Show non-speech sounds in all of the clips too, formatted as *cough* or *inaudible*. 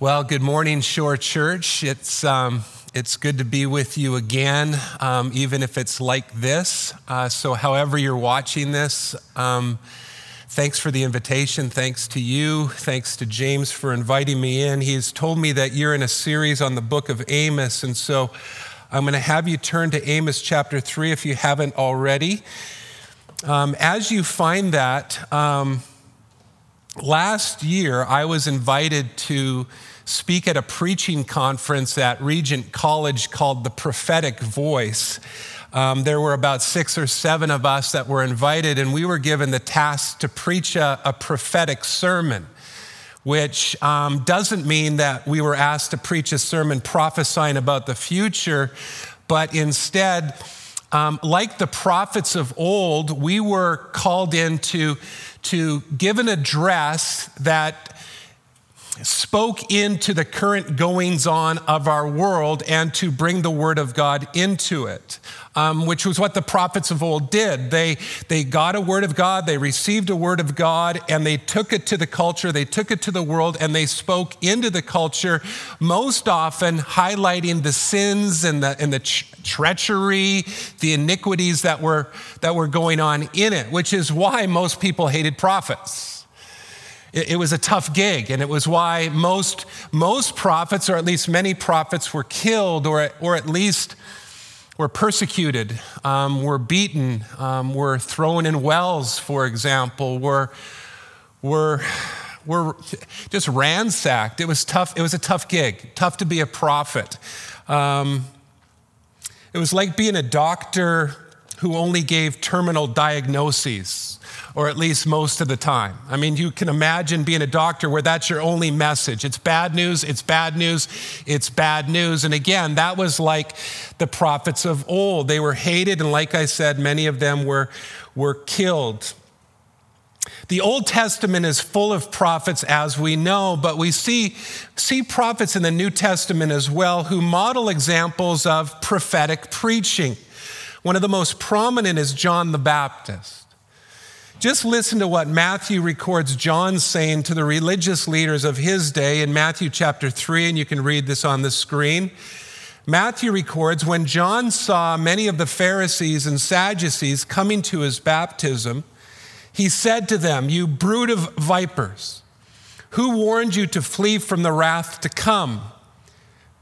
Well, good morning, Shore Church. It's, um, it's good to be with you again, um, even if it's like this. Uh, so, however, you're watching this, um, thanks for the invitation. Thanks to you. Thanks to James for inviting me in. He's told me that you're in a series on the book of Amos. And so, I'm going to have you turn to Amos chapter 3 if you haven't already. Um, as you find that, um, last year I was invited to speak at a preaching conference at Regent College called The Prophetic Voice. Um, there were about six or seven of us that were invited, and we were given the task to preach a, a prophetic sermon, which um, doesn't mean that we were asked to preach a sermon prophesying about the future, but instead, um, like the prophets of old, we were called in to, to give an address that spoke into the current goings on of our world and to bring the word of God into it, um, which was what the prophets of old did. They, they got a word of God, they received a word of God, and they took it to the culture, they took it to the world, and they spoke into the culture, most often highlighting the sins and the, and the treachery, the iniquities that were, that were going on in it, which is why most people hated prophets. It, was a tough gig, and it was why most, most prophets, or at least many prophets, were killed or, or at least were persecuted, um, were beaten, um, were thrown in wells, for example, were, were, were just ransacked. It was tough. It was a tough gig, tough to be a prophet. Um, it was like being a doctor who only gave terminal diagnoses or at least most of the time. I mean, you can imagine being a doctor where that's your only message. It's bad news, it's bad news, it's bad news. And again, that was like the prophets of old. They were hated, and like I said, many of them were, were killed. The Old Testament is full of prophets, as we know, but we see, see prophets in the New Testament as well who model examples of prophetic preaching. One of the most prominent is John the Baptist. Just listen to what Matthew records John saying to the religious leaders of his day in Matthew chapter 3, and you can read this on the screen. Matthew records when John saw many of the Pharisees and Sadducees coming to his baptism, he said to them, You brood of vipers, who warned you to flee from the wrath to come?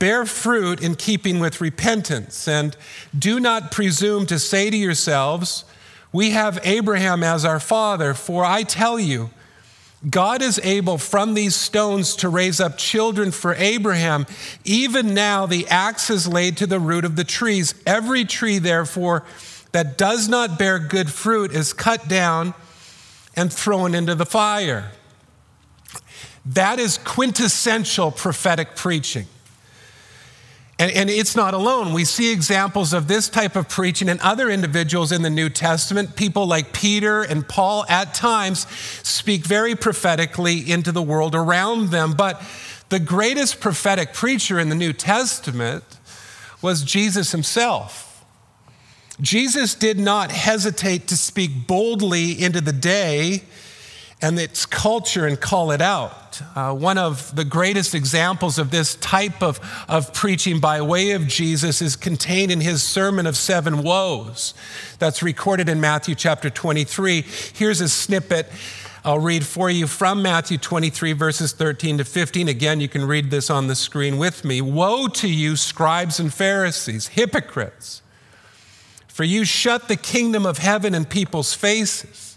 Bear fruit in keeping with repentance, and do not presume to say to yourselves, we have Abraham as our father, for I tell you, God is able from these stones to raise up children for Abraham. Even now, the axe is laid to the root of the trees. Every tree, therefore, that does not bear good fruit is cut down and thrown into the fire. That is quintessential prophetic preaching. And, and, it's not alone. We see examples of this type of preaching in other individuals in the New Testament. People like Peter and Paul at times speak very prophetically into the world around them. But the greatest prophetic preacher in the New Testament was Jesus himself. Jesus did not hesitate to speak boldly into the day and its culture and call it out. Uh, one of the greatest examples of this type of, of preaching by way of Jesus is contained in his Sermon of Seven Woes that's recorded in Matthew chapter 23. Here's a snippet. I'll read for you from Matthew 23, verses 13 to 15. Again, you can read this on the screen with me. Woe to you, scribes and Pharisees, hypocrites, for you shut the kingdom of heaven in people's faces.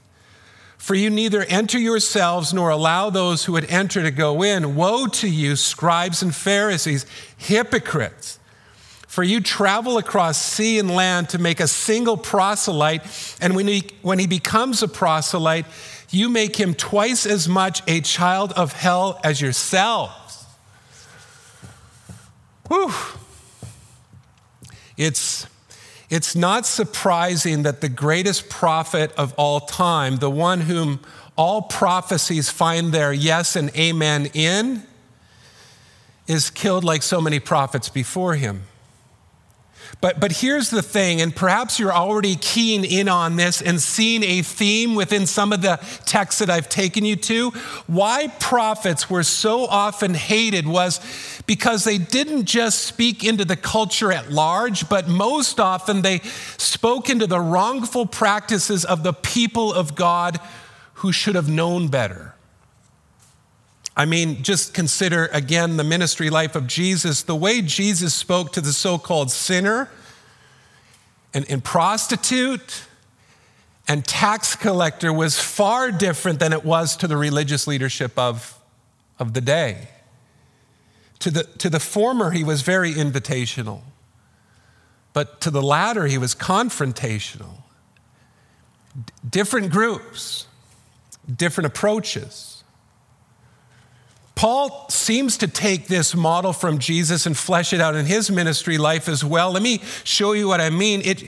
For you neither enter yourselves nor allow those who would enter to go in. Woe to you, scribes and Pharisees, hypocrites! For you travel across sea and land to make a single proselyte, and when he, when he becomes a proselyte, you make him twice as much a child of hell as yourselves. Whew. It's it's not surprising that the greatest prophet of all time, the one whom all prophecies find their yes and amen in, is killed like so many prophets before him. But, but here's the thing, and perhaps you're already keen in on this and seeing a theme within some of the texts that I've taken you to. Why prophets were so often hated was because they didn't just speak into the culture at large, but most often they spoke into the wrongful practices of the people of God who should have known better. I mean, just consider again the ministry life of Jesus. The way Jesus spoke to the so called sinner and, and, prostitute and tax collector was far different than it was to the religious leadership of, of the day. To the, to the former, he was very invitational, but to the latter, he was confrontational. D- different groups, different approaches. Paul seems to take this model from Jesus and flesh it out in his ministry life as well. Let me show you what I mean. It,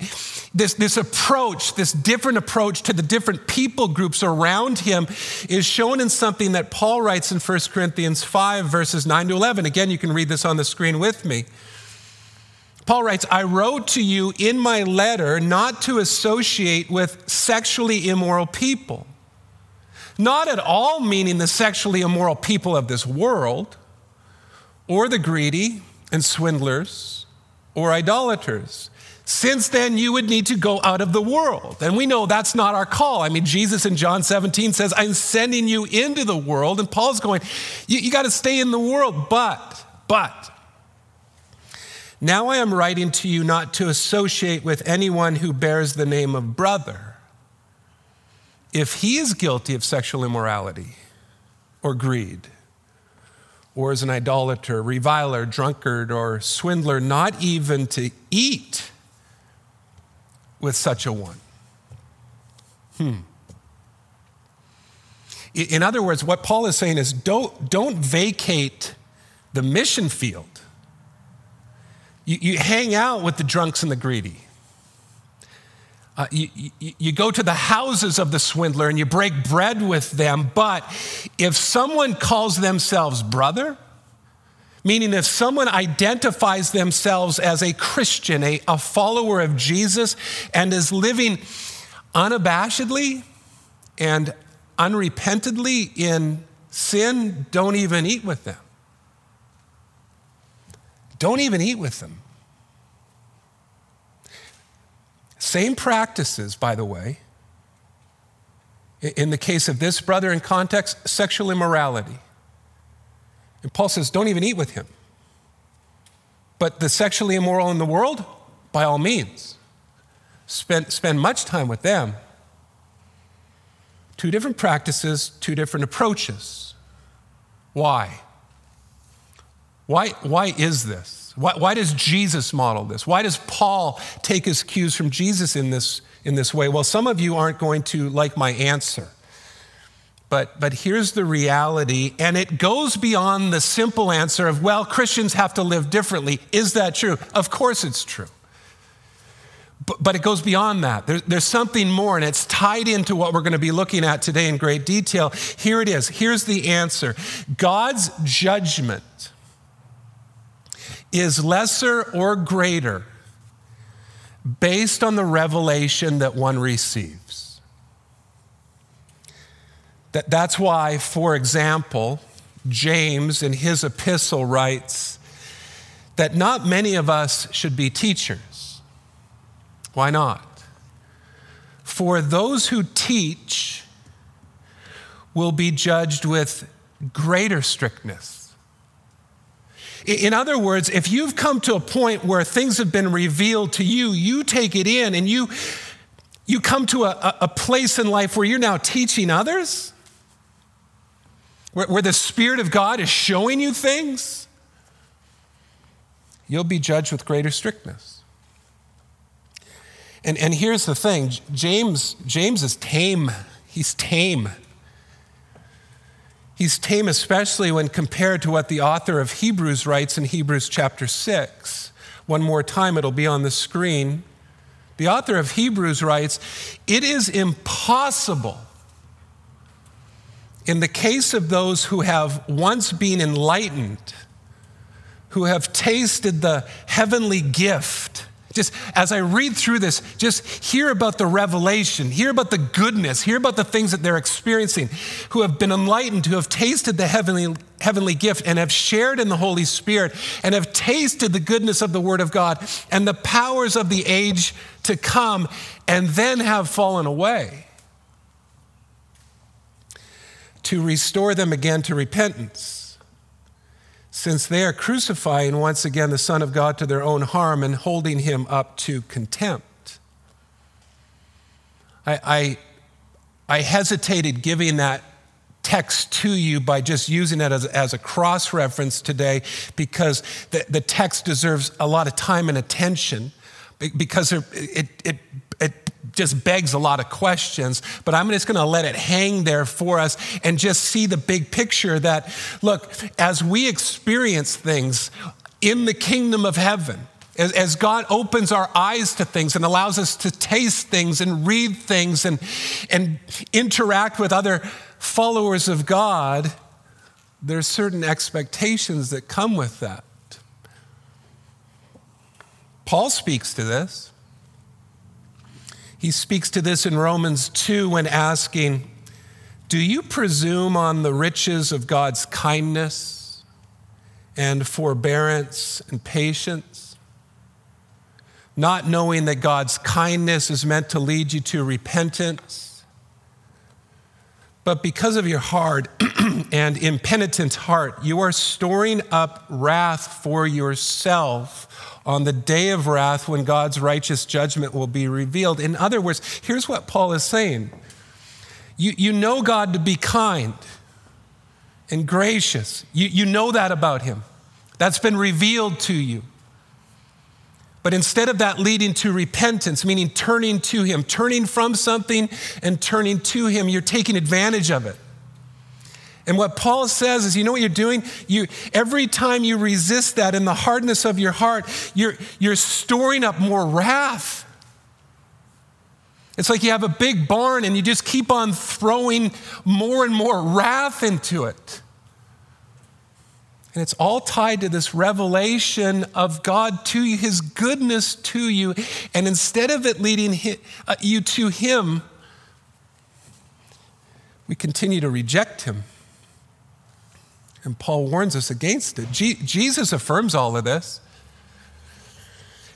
this, this approach, this different approach to the different people groups around him, is shown in something that Paul writes in 1 Corinthians 5, verses 9 to 11. Again, you can read this on the screen with me. Paul writes, I wrote to you in my letter not to associate with sexually immoral people not at all meaning the sexually immoral people of this world, or the greedy and swindlers, or idolaters. Since then, you would need to go out of the world. And we know that's not our call. I mean, Jesus in John 17 says, I'm sending you into the world. And Paul's going, You, you got to stay in the world. But, but, now I am writing to you not to associate with anyone who bears the name of brother if he is guilty of sexual immorality or greed, or is an idolater, reviler, drunkard, or swindler, not even to eat with such a one. Hmm. In other words, what Paul is saying is don't, don't vacate the mission field. You, you hang out with the drunks and the greedy. Uh, you, you, you, go to the houses of the swindler and you break bread with them. But if someone calls themselves brother, meaning if someone identifies themselves as a Christian, a, a follower of Jesus, and is living unabashedly and unrepentantly in sin, don't even eat with them. Don't even eat with them. Same practices, by the way. In the case of this brother, in context, sexual immorality. And Paul says, don't even eat with him. But the sexually immoral in the world, by all means, spend, spend much time with them. Two different practices, two different approaches. Why? Why, why is this? Why, why, does Jesus model this? Why does Paul take his cues from Jesus in this, in this way? Well, some of you aren't going to like my answer. But, but here's the reality, and it goes beyond the simple answer of, well, Christians have to live differently. Is that true? Of course it's true. But, but it goes beyond that. There, there's something more, and it's tied into what we're going to be looking at today in great detail. Here it is. Here's the answer God's judgment is lesser or greater based on the revelation that one receives. That, that's why, for example, James in his epistle writes that not many of us should be teachers. Why not? For those who teach will be judged with greater strictness in other words, if you've come to a point where things have been revealed to you, you take it in and you, you come to a, a place in life where you're now teaching others, where, where the Spirit of God is showing you things, you'll be judged with greater strictness. And, and here's the thing James, James is tame. He's tame. He's tame, especially when compared to what the author of Hebrews writes in Hebrews chapter 6. One more time, it'll be on the screen. The author of Hebrews writes, It is impossible in the case of those who have once been enlightened, who have tasted the heavenly gift, Just as I read through this, just hear about the revelation, hear about the goodness, hear about the things that they're experiencing, who have been enlightened, who have tasted the heavenly, heavenly gift and have shared in the Holy Spirit and have tasted the goodness of the Word of God and the powers of the age to come, and then have fallen away. To restore them again to repentance since they are crucifying once again the Son of God to their own harm and holding him up to contempt. I, I, I hesitated giving that text to you by just using it as, as a cross reference today because the, the text deserves a lot of time and attention because it, it, it just begs a lot of questions, but I'm just going to let it hang there for us and just see the big picture that, look, as we experience things in the kingdom of heaven, as, God opens our eyes to things and allows us to taste things and read things and, and interact with other followers of God, there's certain expectations that come with that. Paul speaks to this. He speaks to this in Romans 2 when asking, Do you presume on the riches of God's kindness and forbearance and patience? Not knowing that God's kindness is meant to lead you to repentance, but because of your hard *clears throat* and impenitent heart, you are storing up wrath for yourself on the day of wrath when God's righteous judgment will be revealed. In other words, here's what Paul is saying you, you know God to be kind and gracious, you, you know that about Him. That's been revealed to you. But instead of that leading to repentance, meaning turning to Him, turning from something and turning to Him, you're taking advantage of it. And what Paul says is, you know what you're doing? You, every time you resist that in the hardness of your heart, you're, you're storing up more wrath. It's like you have a big barn and you just keep on throwing more and more wrath into it. And it's all tied to this revelation of God to you, His goodness to you. And instead of it leading uh, you to Him, we continue to reject Him. And Paul warns us against it. Je- Jesus affirms all of this.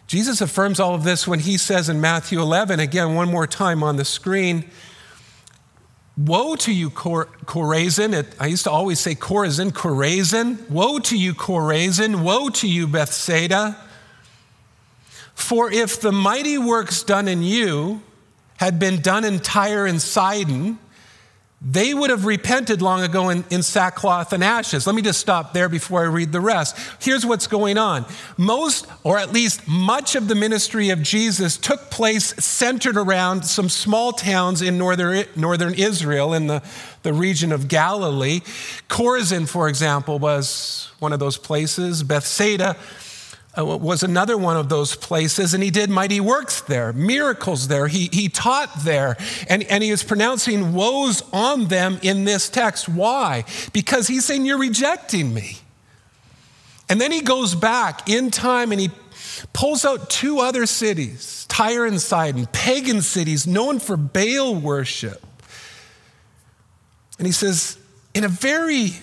Jesus affirms all of this when he says in Matthew 11, again, one more time on the screen, Woe to you, Chorazin. It, I used to always say Chorazin, Chorazin. Woe to you, Chorazin. Woe to you, Bethsaida. For if the mighty works done in you had been done in Tyre and Sidon, they would have repented long ago in, in, sackcloth and ashes. Let me just stop there before I read the rest. Here's what's going on. Most, or at least much of the ministry of Jesus took place centered around some small towns in northern, northern Israel in the, the region of Galilee. Chorazin, for example, was one of those places. Bethsaida Uh, was another one of those places, and he did mighty works there, miracles there. He, he taught there, and, and he is pronouncing woes on them in this text. Why? Because he's saying, You're rejecting me. And then he goes back in time and he pulls out two other cities, Tyre and Sidon, pagan cities known for Baal worship. And he says, in a very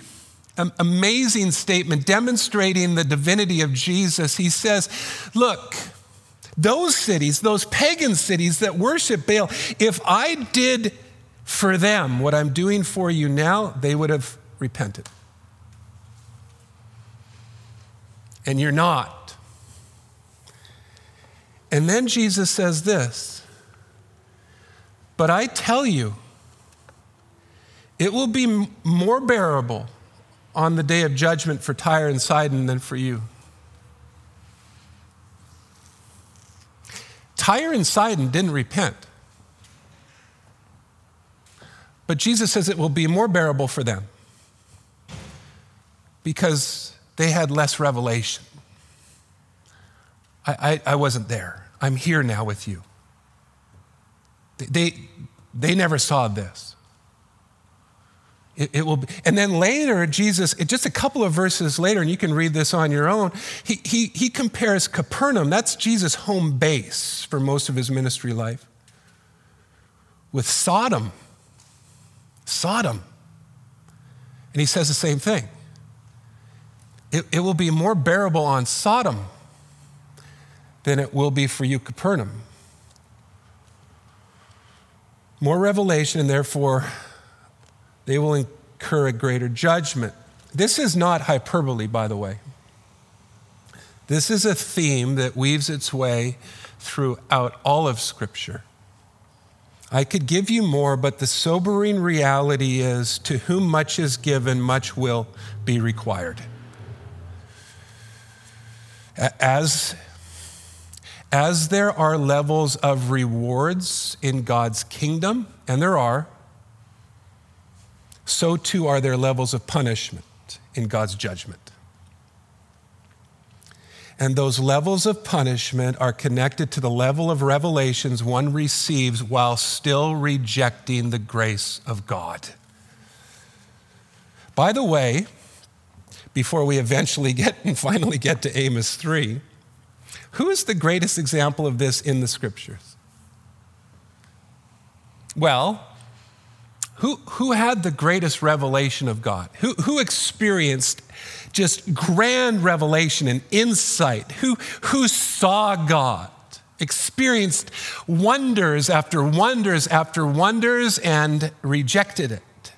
amazing statement demonstrating the divinity of Jesus. He says, Look, those cities, those pagan cities that worship Baal, if I did for them what I'm doing for you now, they would have repented. And you're not. And then Jesus says this But I tell you, it will be more bearable on the day of judgment for Tyre and Sidon than for you. Tyre and Sidon didn't repent. But Jesus says it will be more bearable for them because they had less revelation. I, I, I wasn't there. I'm here now with you. They, they, they never saw this. It, it, will be. And then later, Jesus, just a couple of verses later, and you can read this on your own, he, he, he compares Capernaum, that's Jesus' home base for most of his ministry life, with Sodom. Sodom. And he says the same thing. It, it will be more bearable on Sodom than it will be for you, Capernaum. More revelation, and therefore they will incur a greater judgment. This is not hyperbole, by the way. This is a theme that weaves its way throughout all of Scripture. I could give you more, but the sobering reality is to whom much is given, much will be required. As, as there are levels of rewards in God's kingdom, and there are, so too are there levels of punishment in God's judgment. And those levels of punishment are connected to the level of revelations one receives while still rejecting the grace of God. By the way, before we eventually get and *laughs* finally get to Amos 3, who is the greatest example of this in the scriptures? Well, who, who had the greatest revelation of God? Who, who experienced just grand revelation and insight? Who, who saw God? Experienced wonders after wonders after wonders and rejected it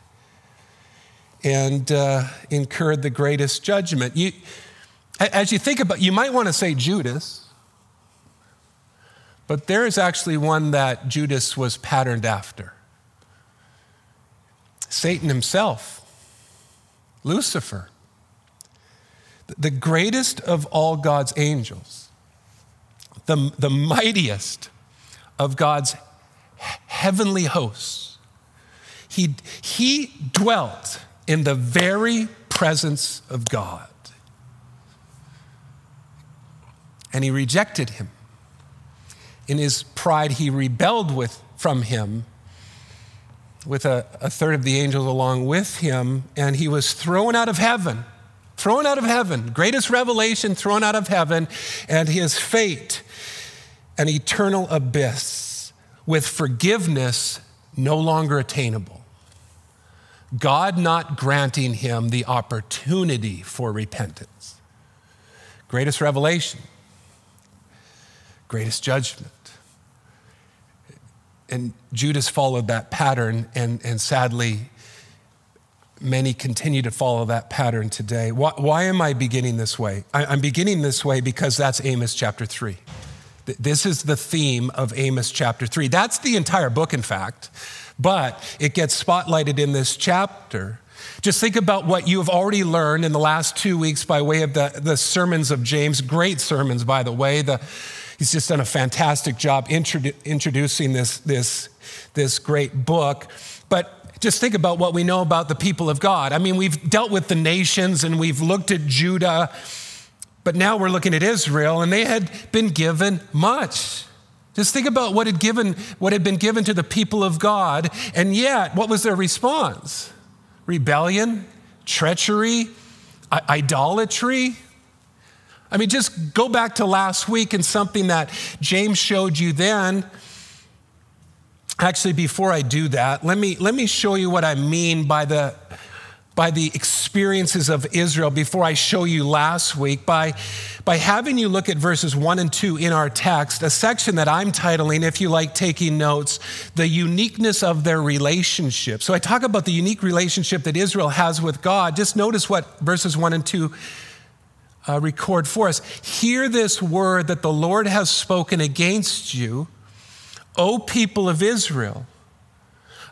and uh, incurred the greatest judgment. You, as you think about, you might want to say Judas, but there is actually one that Judas was patterned after. Satan himself, Lucifer, the greatest of all God's angels, the, the mightiest of God's heavenly hosts. He, he dwelt in the very presence of God. And he rejected him. In his pride, he rebelled with, from him with a, a third of the angels along with him, and he was thrown out of heaven. Thrown out of heaven, greatest revelation, thrown out of heaven, and his fate, an eternal abyss with forgiveness no longer attainable. God not granting him the opportunity for repentance. Greatest revelation, greatest judgment. And Judas followed that pattern, and, and sadly, many continue to follow that pattern today. Why, why am I beginning this way? I, I'm beginning this way because that's Amos chapter 3. This is the theme of Amos chapter 3. That's the entire book, in fact, but it gets spotlighted in this chapter. Just think about what you have already learned in the last two weeks by way of the, the sermons of James. Great sermons, by the way. The, He's just done a fantastic job introdu- introducing this, this, this great book. But just think about what we know about the people of God. I mean, we've dealt with the nations and we've looked at Judah, but now we're looking at Israel, and they had been given much. Just think about what had, given, what had been given to the people of God, and yet, what was their response? Rebellion, treachery, idolatry. I mean, just go back to last week and something that James showed you then. Actually, before I do that, let me, let me show you what I mean by the, by the experiences of Israel before I show you last week. By, by having you look at verses one and two in our text, a section that I'm titling, if you like taking notes, the uniqueness of their relationship. So I talk about the unique relationship that Israel has with God. Just notice what verses one and two uh, record for us. Hear this word that the Lord has spoken against you, O people of Israel,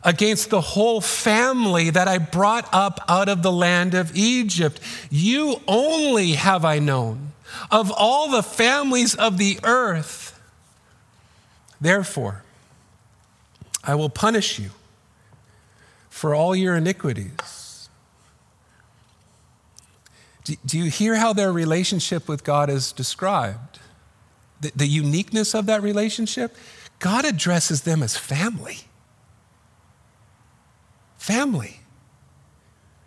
against the whole family that I brought up out of the land of Egypt. You only have I known of all the families of the earth. Therefore, I will punish you for all your iniquities do, do you hear how their relationship with God is described? The, the uniqueness of that relationship? God addresses them as family. Family.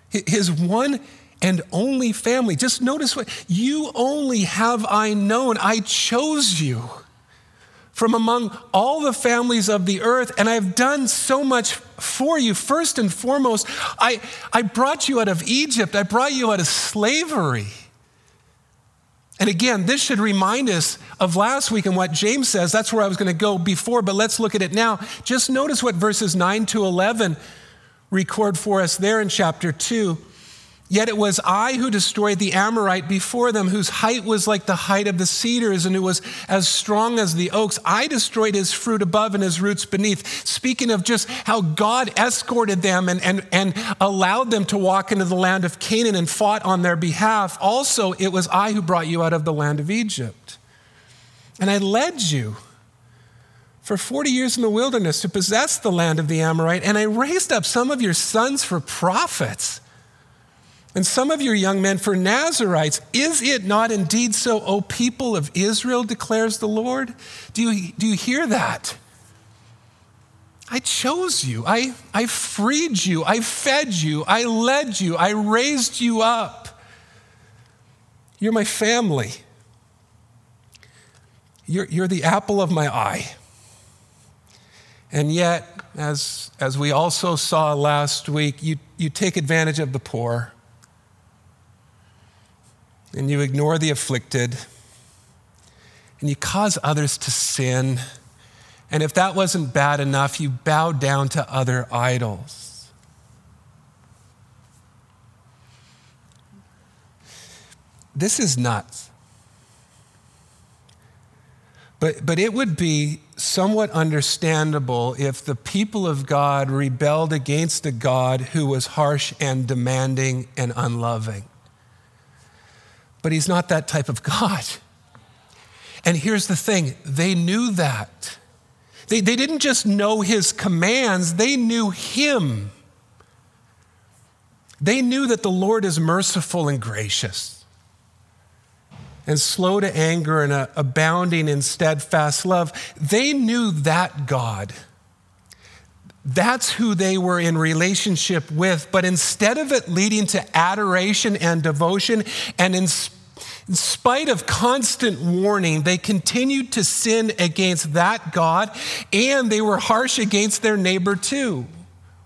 his one and only family. Just notice what you only have I known. I chose you from among all the families of the earth, and I've done so much for you. First and foremost, I, I brought you out of Egypt, I brought you out of slavery. And again, this should remind us of last week and what James says. That's where I was going to go before, but let's look at it now. Just notice what verses 9 to 11 record for us there in chapter 2. Yet it was I who destroyed the Amorite before them, whose height was like the height of the cedars and who was as strong as the oaks. I destroyed his fruit above and his roots beneath. Speaking of just how God escorted them and, and, and allowed them to walk into the land of Canaan and fought on their behalf, also it was I who brought you out of the land of Egypt. And I led you for 40 years in the wilderness to possess the land of the Amorite, and I raised up some of your sons for prophets and some of your young men for Nazarites. Is it not indeed so, O people of Israel, declares the Lord? Do you, do you hear that? I chose you. I, I freed you. I fed you. I led you. I raised you up. You're my family. You're, you're the apple of my eye. And yet, as, as we also saw last week, you, you take advantage of the poor and you ignore the afflicted, and you cause others to sin. And if that wasn't bad enough, you bow down to other idols. This is nuts. But, but it would be somewhat understandable if the people of God rebelled against a God who was harsh and demanding and unloving. But he's not that type of God. And here's the thing they knew that. They, they didn't just know his commands, they knew him. They knew that the Lord is merciful and gracious and slow to anger and abounding in steadfast love. They knew that God. That's who they were in relationship with. But instead of it leading to adoration and devotion and inspiration, in spite of constant warning, they continued to sin against that God and they were harsh against their neighbor too.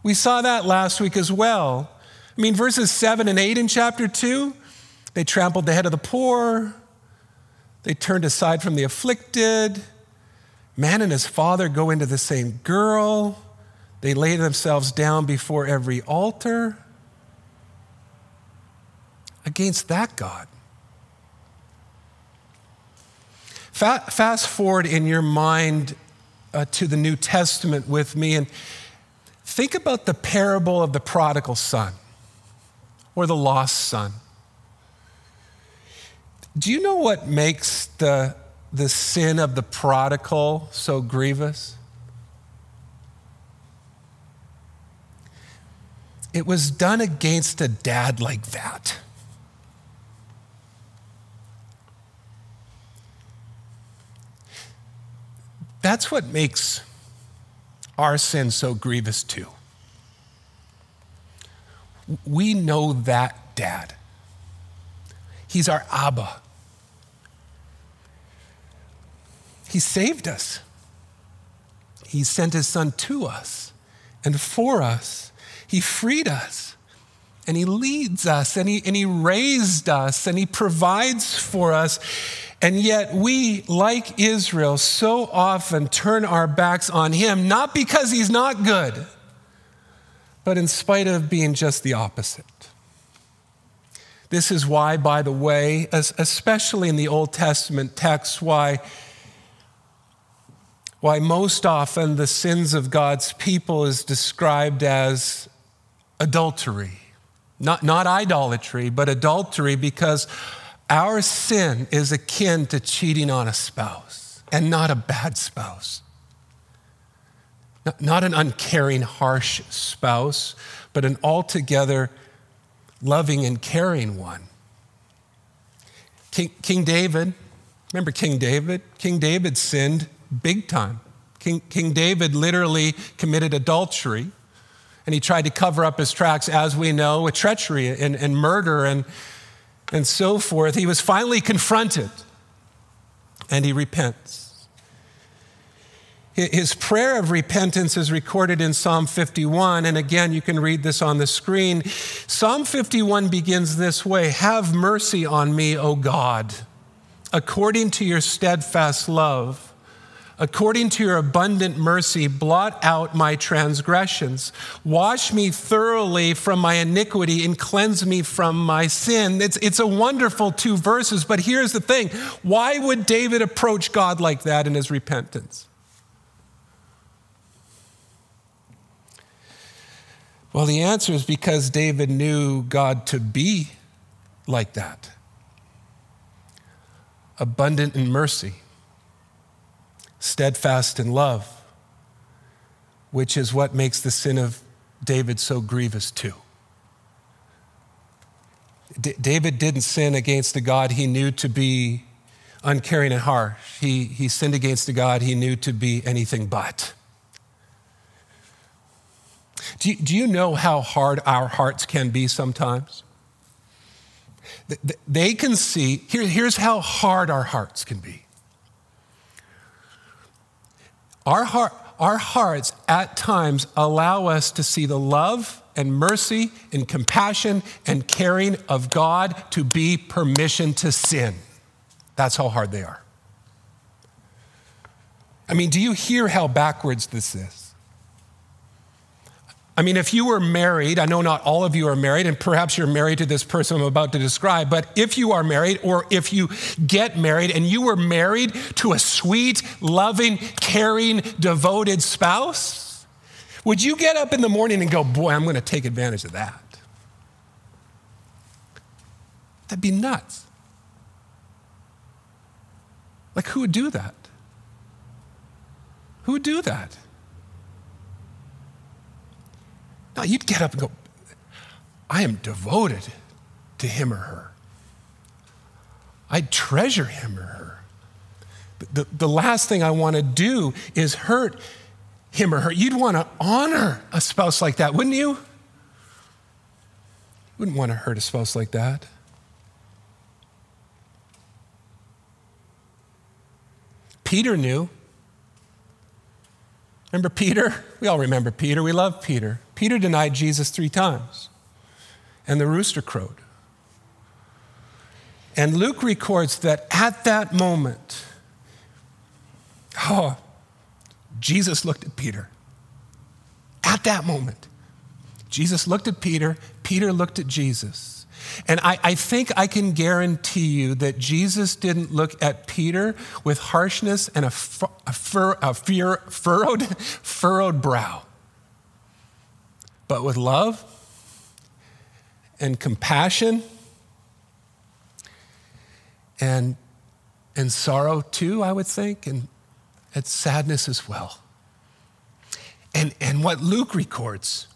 We saw that last week as well. I mean, verses 7 and 8 in chapter 2, they trampled the head of the poor, they turned aside from the afflicted. Man and his father go into the same girl, they lay themselves down before every altar against that God. Fast forward in your mind uh, to the New Testament with me and think about the parable of the prodigal son or the lost son. Do you know what makes the, the sin of the prodigal so grievous? It was done against a dad like that. That's what makes our sin so grievous, too. We know that dad. He's our Abba. He saved us. He sent his son to us and for us. He freed us and he leads us and he, and he raised us and he provides for us. And yet, we, like Israel, so often turn our backs on him, not because he's not good, but in spite of being just the opposite. This is why, by the way, especially in the Old Testament texts, why, why most often the sins of God's people is described as adultery. Not, not idolatry, but adultery, because our sin is akin to cheating on a spouse, and not a bad spouse. Not an uncaring, harsh spouse, but an altogether loving and caring one. King, King David, remember King David? King David sinned big time. King, King David literally committed adultery And he tried to cover up his tracks, as we know, with treachery and, and murder and, and so forth. He was finally confronted and he repents. His prayer of repentance is recorded in Psalm 51. And again, you can read this on the screen. Psalm 51 begins this way Have mercy on me, O God, according to your steadfast love. According to your abundant mercy, blot out my transgressions. Wash me thoroughly from my iniquity and cleanse me from my sin. It's, it's a wonderful two verses, but here's the thing why would David approach God like that in his repentance? Well, the answer is because David knew God to be like that abundant in mercy, steadfast in love, which is what makes the sin of David so grievous too. D- David didn't sin against the God he knew to be uncaring and harsh. He, he sinned against the God he knew to be anything but. Do you, do you know how hard our hearts can be sometimes? They can see, here, here's how hard our hearts can be. Our, heart, our hearts at times allow us to see the love and mercy and compassion and caring of God to be permission to sin. That's how hard they are. I mean, do you hear how backwards this is? I mean, if you were married, I know not all of you are married, and perhaps you're married to this person I'm about to describe, but if you are married or if you get married and you were married to a sweet, loving, caring, devoted spouse, would you get up in the morning and go, Boy, I'm going to take advantage of that? That'd be nuts. Like, who would do that? Who would do that? No, you'd get up and go, I am devoted to him or her. I treasure him or her. The, the last thing I want to do is hurt him or her. You'd want to honor a spouse like that, wouldn't you? You wouldn't want to hurt a spouse like that. Peter knew. Remember Peter? We all remember Peter. We love Peter. Peter denied Jesus three times, and the rooster crowed. And Luke records that at that moment, oh, Jesus looked at Peter. At that moment, Jesus looked at Peter, Peter looked at Jesus. And I, I, think I can guarantee you that Jesus didn't look at Peter with harshness and a, a, fur, a fear, furrowed, *laughs* furrowed brow, but with love and compassion and, and sorrow too, I would think, and, and sadness as well. And, and what Luke records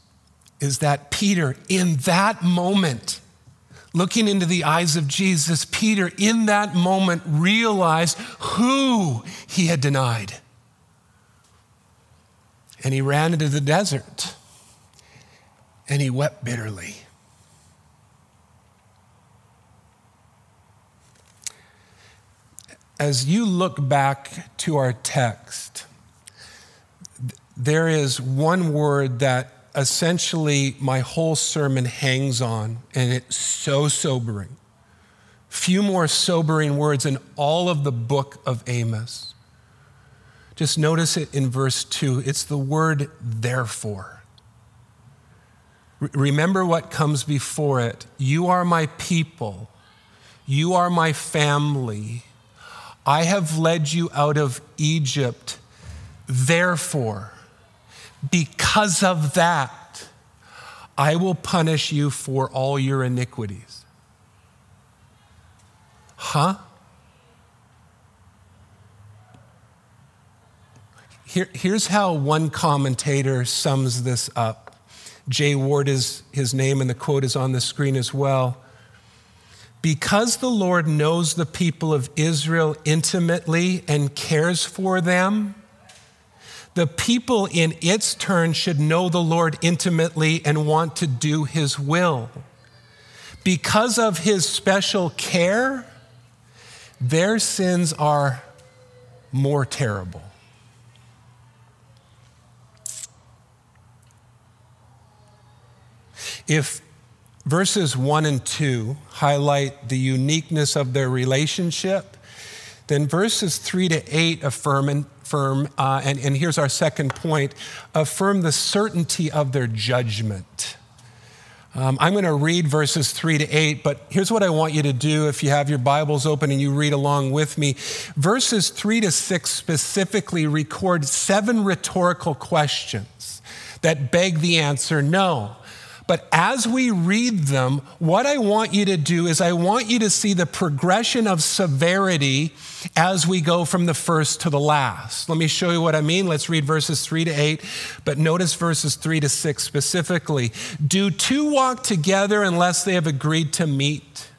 is that Peter, in that moment, looking into the eyes of Jesus, Peter, in that moment, realized who he had denied. And he ran into the desert and he wept bitterly. As you look back to our text, there is one word that essentially my whole sermon hangs on, and it's so sobering. Few more sobering words in all of the book of Amos. Just notice it in verse 2. It's the word therefore. remember what comes before it. You are my people, you are my family. I have led you out of Egypt. Therefore, because of that, I will punish you for all your iniquities. Huh? Here, here's how one commentator sums this up. Jay Ward is his name, and the quote is on the screen as well. Because the Lord knows the people of Israel intimately and cares for them, the people in its turn should know the Lord intimately and want to do his will. Because of his special care, their sins are more terrible. If verses 1 and 2 highlight the uniqueness of their relationship, then verses 3 to 8 affirm, and, affirm uh, and, and here's our second point affirm the certainty of their judgment. Um, I'm going to read verses 3 to 8, but here's what I want you to do if you have your Bibles open and you read along with me. Verses 3 to 6 specifically record seven rhetorical questions that beg the answer no. But as we read them, what I want you to do is I want you to see the progression of severity as we go from the first to the last. Let me show you what I mean. Let's read verses 3 to 8, but notice verses 3 to 6 specifically. Do two walk together unless they have agreed to meet?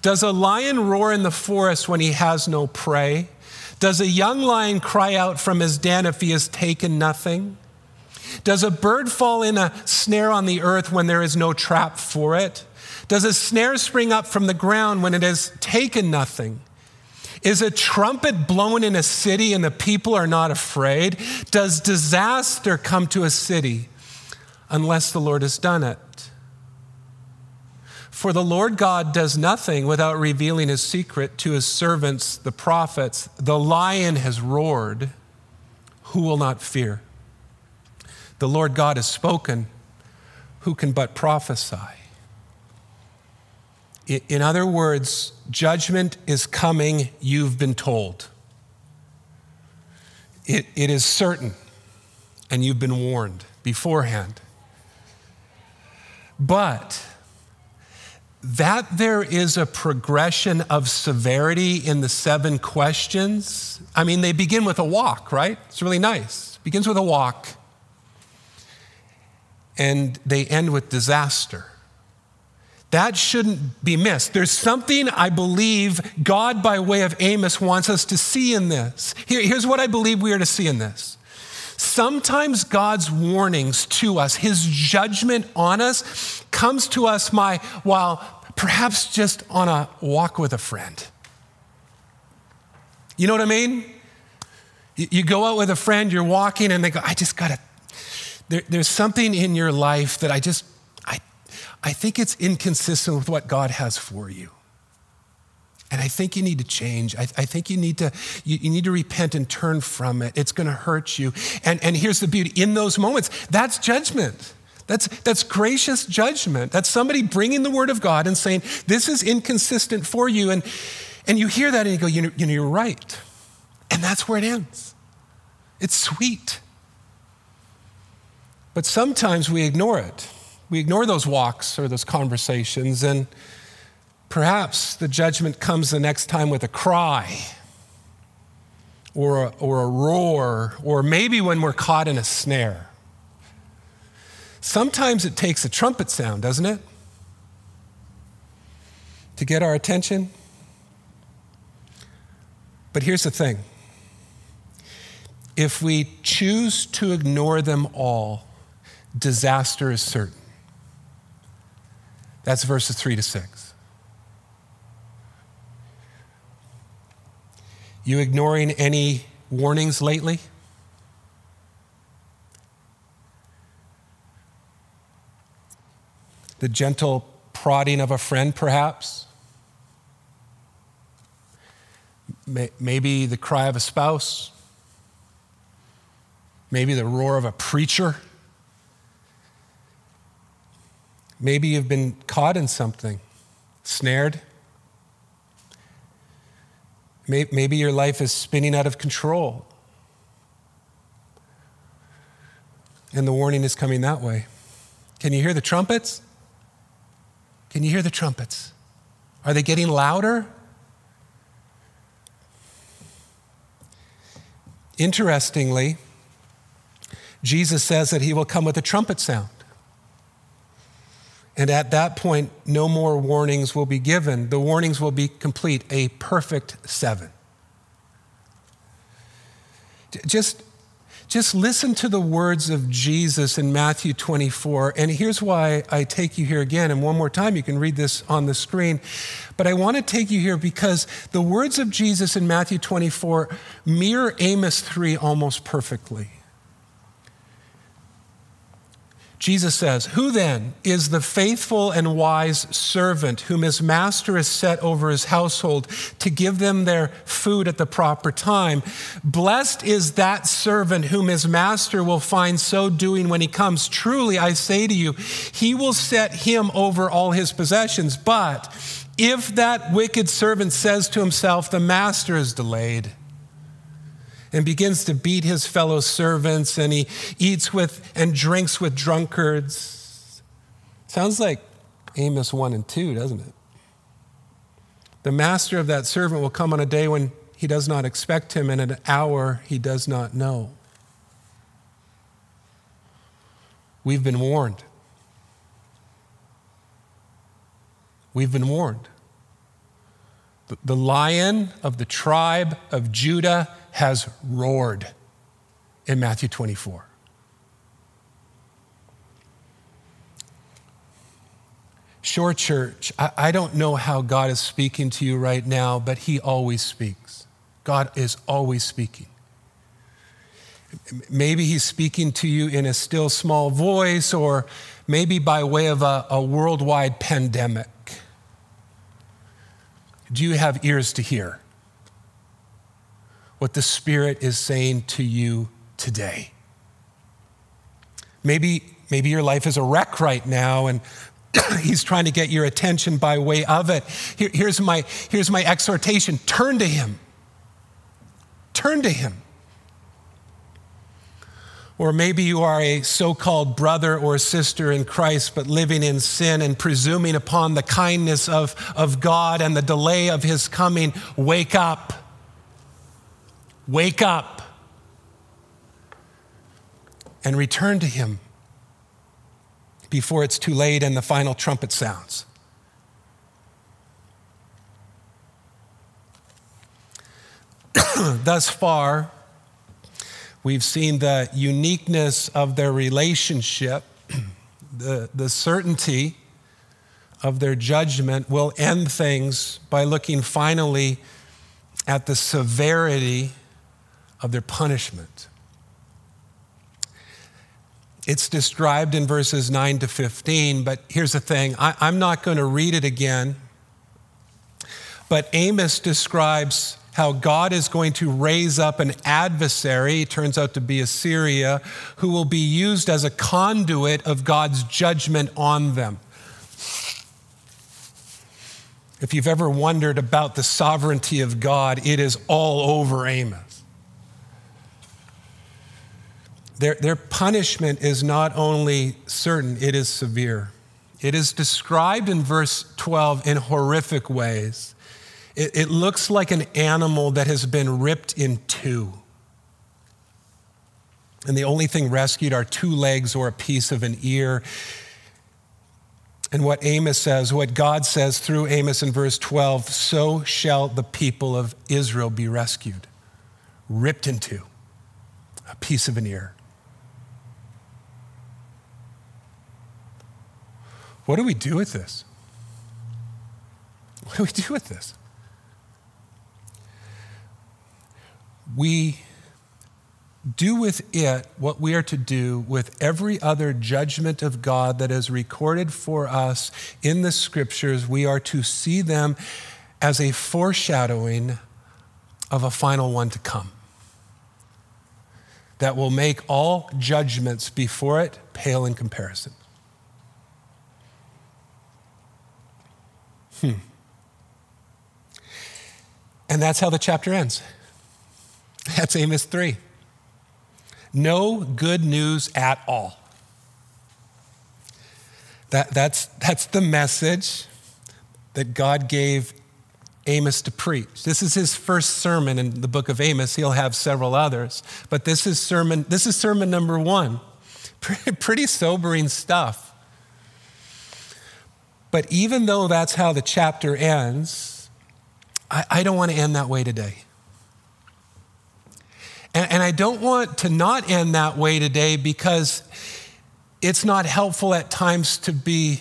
Does a lion roar in the forest when he has no prey? Does a young lion cry out from his den if he has taken nothing? Does a bird fall in a snare on the earth when there is no trap for it? Does a snare spring up from the ground when it has taken nothing? Is a trumpet blown in a city and the people are not afraid? Does disaster come to a city unless the Lord has done it? For the Lord God does nothing without revealing his secret to his servants, the prophets. The lion has roared. Who will not fear? The Lord God has spoken. Who can but prophesy? In other words, judgment is coming, you've been told. It, it is certain, and you've been warned beforehand. But that there is a progression of severity in the seven questions, I mean, they begin with a walk, right? It's really nice. It begins with a walk and they end with disaster. That shouldn't be missed. There's something I believe God, by way of Amos, wants us to see in this. Here, here's what I believe we are to see in this. Sometimes God's warnings to us, his judgment on us, comes to us my, while perhaps just on a walk with a friend. You know what I mean? You go out with a friend, you're walking, and they go, I just gotta there, there's something in your life that I just, I, I think it's inconsistent with what God has for you. And I think you need to change. I, I think you need to, you, you, need to repent and turn from it. It's going to hurt you. And, and here's the beauty in those moments, that's judgment. That's, that's gracious judgment. That's somebody bringing the word of God and saying, this is inconsistent for you. And, and you hear that and you go, you know, you know, you're right. And that's where it ends. It's sweet. But sometimes we ignore it. We ignore those walks or those conversations, and perhaps the judgment comes the next time with a cry or a, or a roar, or maybe when we're caught in a snare. Sometimes it takes a trumpet sound, doesn't it? To get our attention. But here's the thing if we choose to ignore them all, disaster is certain. That's verses 3 to 6. You ignoring any warnings lately? The gentle prodding of a friend, perhaps? Maybe the cry of a spouse? Maybe the roar of a preacher? Maybe you've been caught in something, snared. Maybe your life is spinning out of control. And the warning is coming that way. Can you hear the trumpets? Can you hear the trumpets? Are they getting louder? Interestingly, Jesus says that he will come with a trumpet sound. And at that point, no more warnings will be given. The warnings will be complete, a perfect seven. Just just listen to the words of Jesus in Matthew 24. And here's why I take you here again. And one more time, you can read this on the screen. But I want to take you here because the words of Jesus in Matthew 24 mirror Amos 3 almost perfectly. Jesus says, Who then is the faithful and wise servant whom his master has set over his household to give them their food at the proper time? Blessed is that servant whom his master will find so doing when he comes. Truly, I say to you, he will set him over all his possessions. But if that wicked servant says to himself, The master is delayed, and begins to beat his fellow servants and he eats with and drinks with drunkards. Sounds like Amos 1 and 2, doesn't it? The master of that servant will come on a day when he does not expect him, and an hour he does not know. We've been warned. We've been warned. The lion of the tribe of Judah has roared in Matthew 24. Shore Church, I, I, don't know how God is speaking to you right now, but He always speaks. God is always speaking. Maybe He's speaking to you in a still small voice, or maybe by way of a, a worldwide pandemic. Do you have ears to hear? What the Spirit is saying to you today. Maybe, maybe your life is a wreck right now and *clears throat* he's trying to get your attention by way of it. Here, here's, my, here's my exhortation turn to him. Turn to him. Or maybe you are a so called brother or sister in Christ, but living in sin and presuming upon the kindness of, of God and the delay of his coming. Wake up. Wake up and return to Him before it's too late and the final trumpet sounds. *coughs* Thus far, we've seen the uniqueness of their relationship, *coughs* the, the certainty of their judgment We'll end things by looking finally at the severity of their punishment. It's described in verses 9 to 15, but here's the thing I, am not going to read it again. But Amos describes how God is going to raise up an adversary, it turns out to be Assyria, who will be used as a conduit of God's judgment on them. If you've ever wondered about the sovereignty of God, it is all over Amos. Their, their punishment is not only certain, it is severe. It is described in verse 12 in horrific ways. It, it looks like an animal that has been ripped in two. And the only thing rescued are two legs or a piece of an ear. And what Amos says, what God says through Amos in verse 12, so shall the people of Israel be rescued, ripped in two, a piece of an ear. What do we do with this? What do we do with this? We do with it what we are to do with every other judgment of God that is recorded for us in the scriptures. We are to see them as a foreshadowing of a final one to come that will make all judgments before it pale in comparison. Hmm. And that's how the chapter ends. That's Amos 3. No good news at all. That, that's, that's the message that God gave Amos to preach. This is his first sermon in the book of Amos. He'll have several others, but this is sermon, this is sermon number one. *laughs* Pretty sobering stuff. But even though that's how the chapter ends, I, I don't want to end that way today. And, and And I don't want to not end that way today because it's not helpful at times to be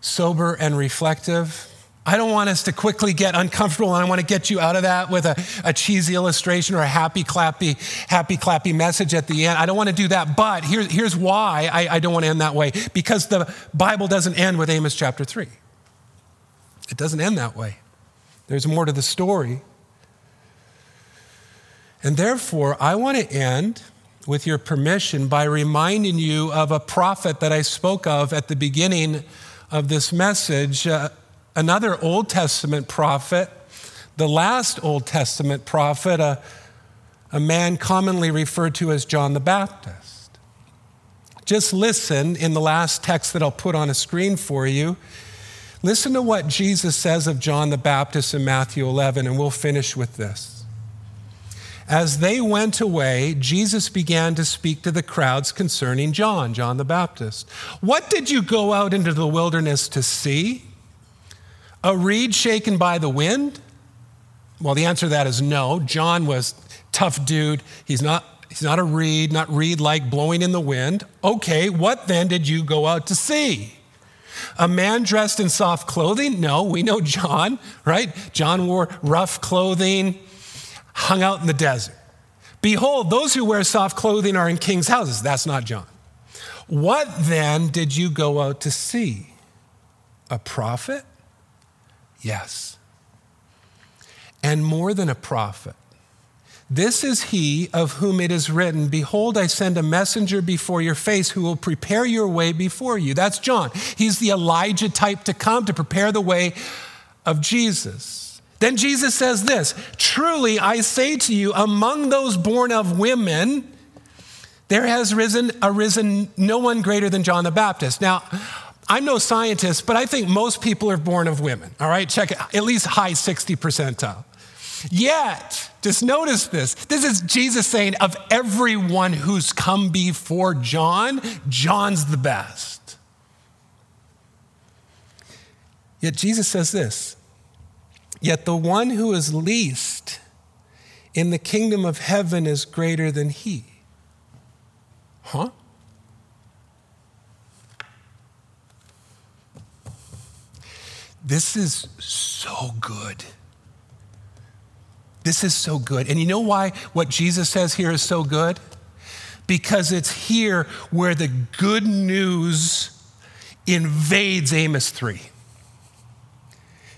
sober and reflective. I don't want us to quickly get uncomfortable, and I want to get you out of that with a, a, cheesy illustration or a happy, clappy, happy, clappy message at the end. I don't want to do that, but here, here's why I, I don't want to end that way because the Bible doesn't end with Amos chapter 3. It doesn't end that way. There's more to the story. And therefore, I want to end with your permission by reminding you of a prophet that I spoke of at the beginning of this message. Uh, another Old Testament prophet, the last Old Testament prophet, a, a man commonly referred to as John the Baptist. Just listen in the last text that I'll put on a screen for you. Listen to what Jesus says of John the Baptist in Matthew 11, and we'll finish with this. As they went away, Jesus began to speak to the crowds concerning John, John the Baptist. What did you go out into the wilderness to see? A reed shaken by the wind? Well, the answer to that is no. John was tough dude. He's not he's not a reed, not reed like blowing in the wind. Okay, what then did you go out to see? A man dressed in soft clothing? No, we know John, right? John wore rough clothing, hung out in the desert. Behold, those who wear soft clothing are in king's houses. That's not John. What then did you go out to see? A prophet? Yes. And more than a prophet. This is he of whom it is written, Behold, I send a messenger before your face who will prepare your way before you. That's John. He's the Elijah type to come to prepare the way of Jesus. Then Jesus says this Truly, I say to you, among those born of women, there has risen, arisen no one greater than John the Baptist. Now, I'm no scientist, but I think most people are born of women, all right? Check it, at least high 60 percentile. Yet, just notice this. This is Jesus saying, of everyone who's come before John, John's the best. Yet Jesus says this Yet the one who is least in the kingdom of heaven is greater than he. Huh? This is so good. This is so good. And you know why what Jesus says here is so good? Because it's here where the good news invades Amos 3.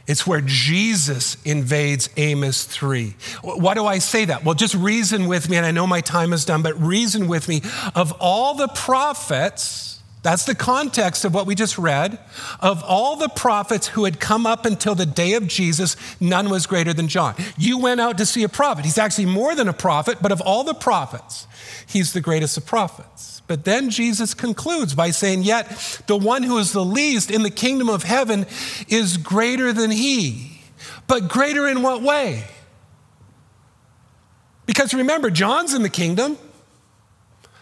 It's where Jesus invades Amos 3. Why do I say that? Well, just reason with me, and I know my time is done, but reason with me. Of all the prophets, that's the context of what we just read. Of all the prophets who had come up until the day of Jesus, none was greater than John. You went out to see a prophet. He's actually more than a prophet, but of all the prophets, he's the greatest of prophets. But then Jesus concludes by saying, Yet the one who is the least in the kingdom of heaven is greater than he. But greater in what way? Because remember, John's in the kingdom.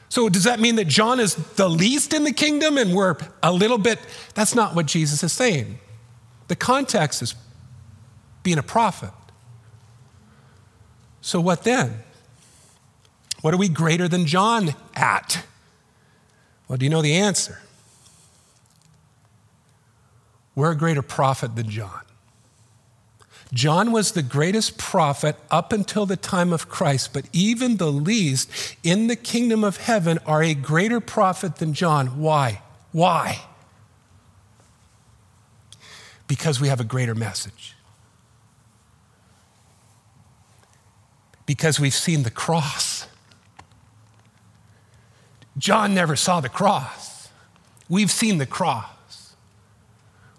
So, does that mean that John is the least in the kingdom and we're a little bit? That's not what Jesus is saying. The context is being a prophet. So, what then? What are we greater than John at? Well, do you know the answer? We're a greater prophet than John. John was the greatest prophet up until the time of Christ, but even the least in the kingdom of heaven are a greater prophet than John. Why? Why? Because we have a greater message. Because we've seen the cross. John never saw the cross. We've seen the cross.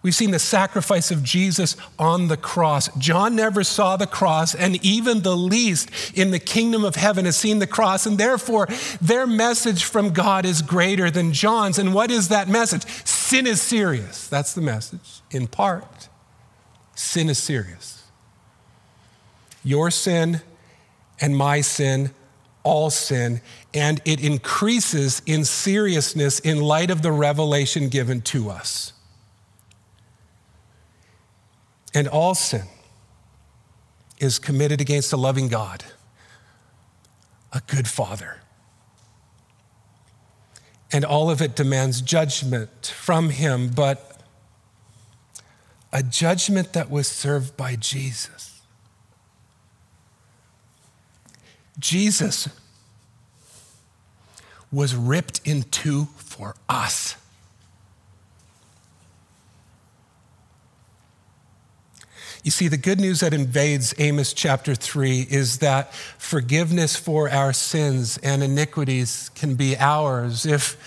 We've seen the sacrifice of Jesus on the cross. John never saw the cross, and even the least in the kingdom of heaven has seen the cross, and therefore their message from God is greater than John's. And what is that message? Sin is serious. That's the message, in part. Sin is serious. Your sin and my sin, all sin, and it increases in seriousness in light of the revelation given to us and all sin is committed against a loving God, a good father. And all of it demands judgment from him, but a judgment that was served by Jesus. Jesus was ripped in two for us. You see, the good news that invades Amos chapter 3 is that forgiveness for our sins and iniquities can be ours if,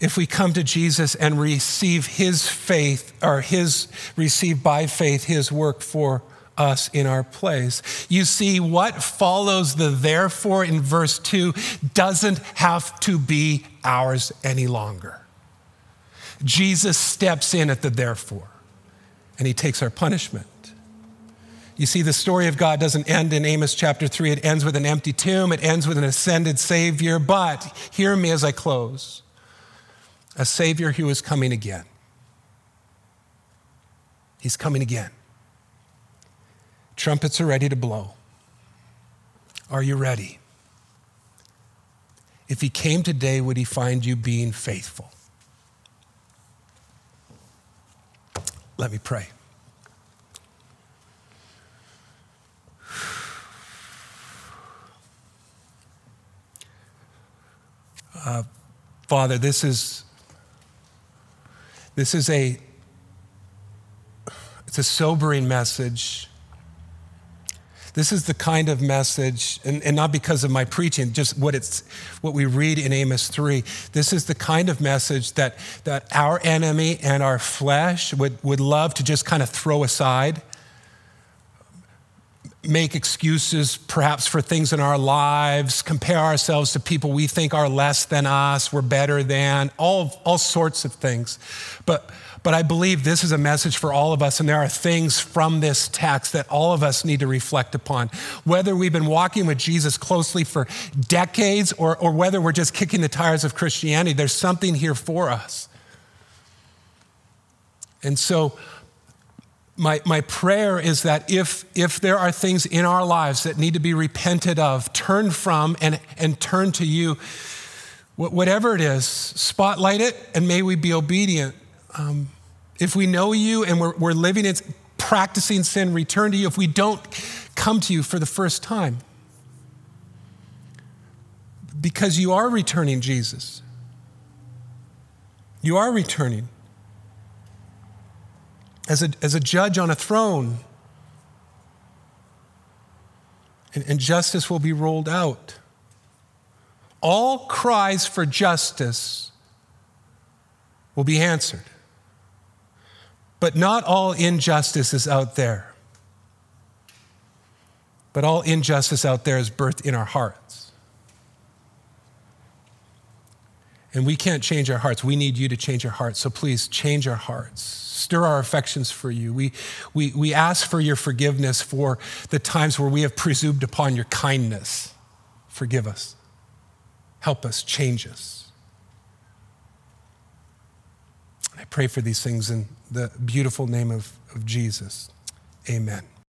if we come to Jesus and receive his faith, or his, receive by faith his work for us in our place. You see, what follows the therefore in verse 2 doesn't have to be ours any longer. Jesus steps in at the therefore, and he takes our punishment. You see, the story of God doesn't end in Amos chapter 3. It ends with an empty tomb, it ends with an ascended Savior. But hear me as I close a Savior who is coming again. He's coming again. Trumpets are ready to blow. Are you ready? If he came today, would he find you being faithful? Let me pray. Uh, Father, this is this is a it's a sobering message. This is the kind of message, and, and not because of my preaching, just what it's what we read in Amos 3. This is the kind of message that, that our enemy and our flesh would, would love to just kind of throw aside make excuses perhaps for things in our lives, compare ourselves to people we think are less than us, we're better than, all, all sorts of things. But, but I believe this is a message for all of us, and there are things from this text that all of us need to reflect upon. Whether we've been walking with Jesus closely for decades or, or whether we're just kicking the tires of Christianity, there's something here for us. And so, my, my prayer is that if, if there are things in our lives that need to be repented of, turn from and, and turn to you, whatever it is, spotlight it and may we be obedient. Um, if we know you and we're, we're living it, practicing sin, return to you. If we don't come to you for the first time, because you are returning, Jesus. You are returning as a, as a judge on a throne. And, and justice will be rolled out. All cries for justice will be answered. But not all injustice is out there. But all injustice out there is birthed in our hearts. And we can't change our hearts. We need you to change our hearts. So please change our hearts stir our affections for you. We, we, we ask for your forgiveness for the times where we have presumed upon your kindness. Forgive us. Help us, change us. I pray for these things in the beautiful name of, of Jesus. Amen.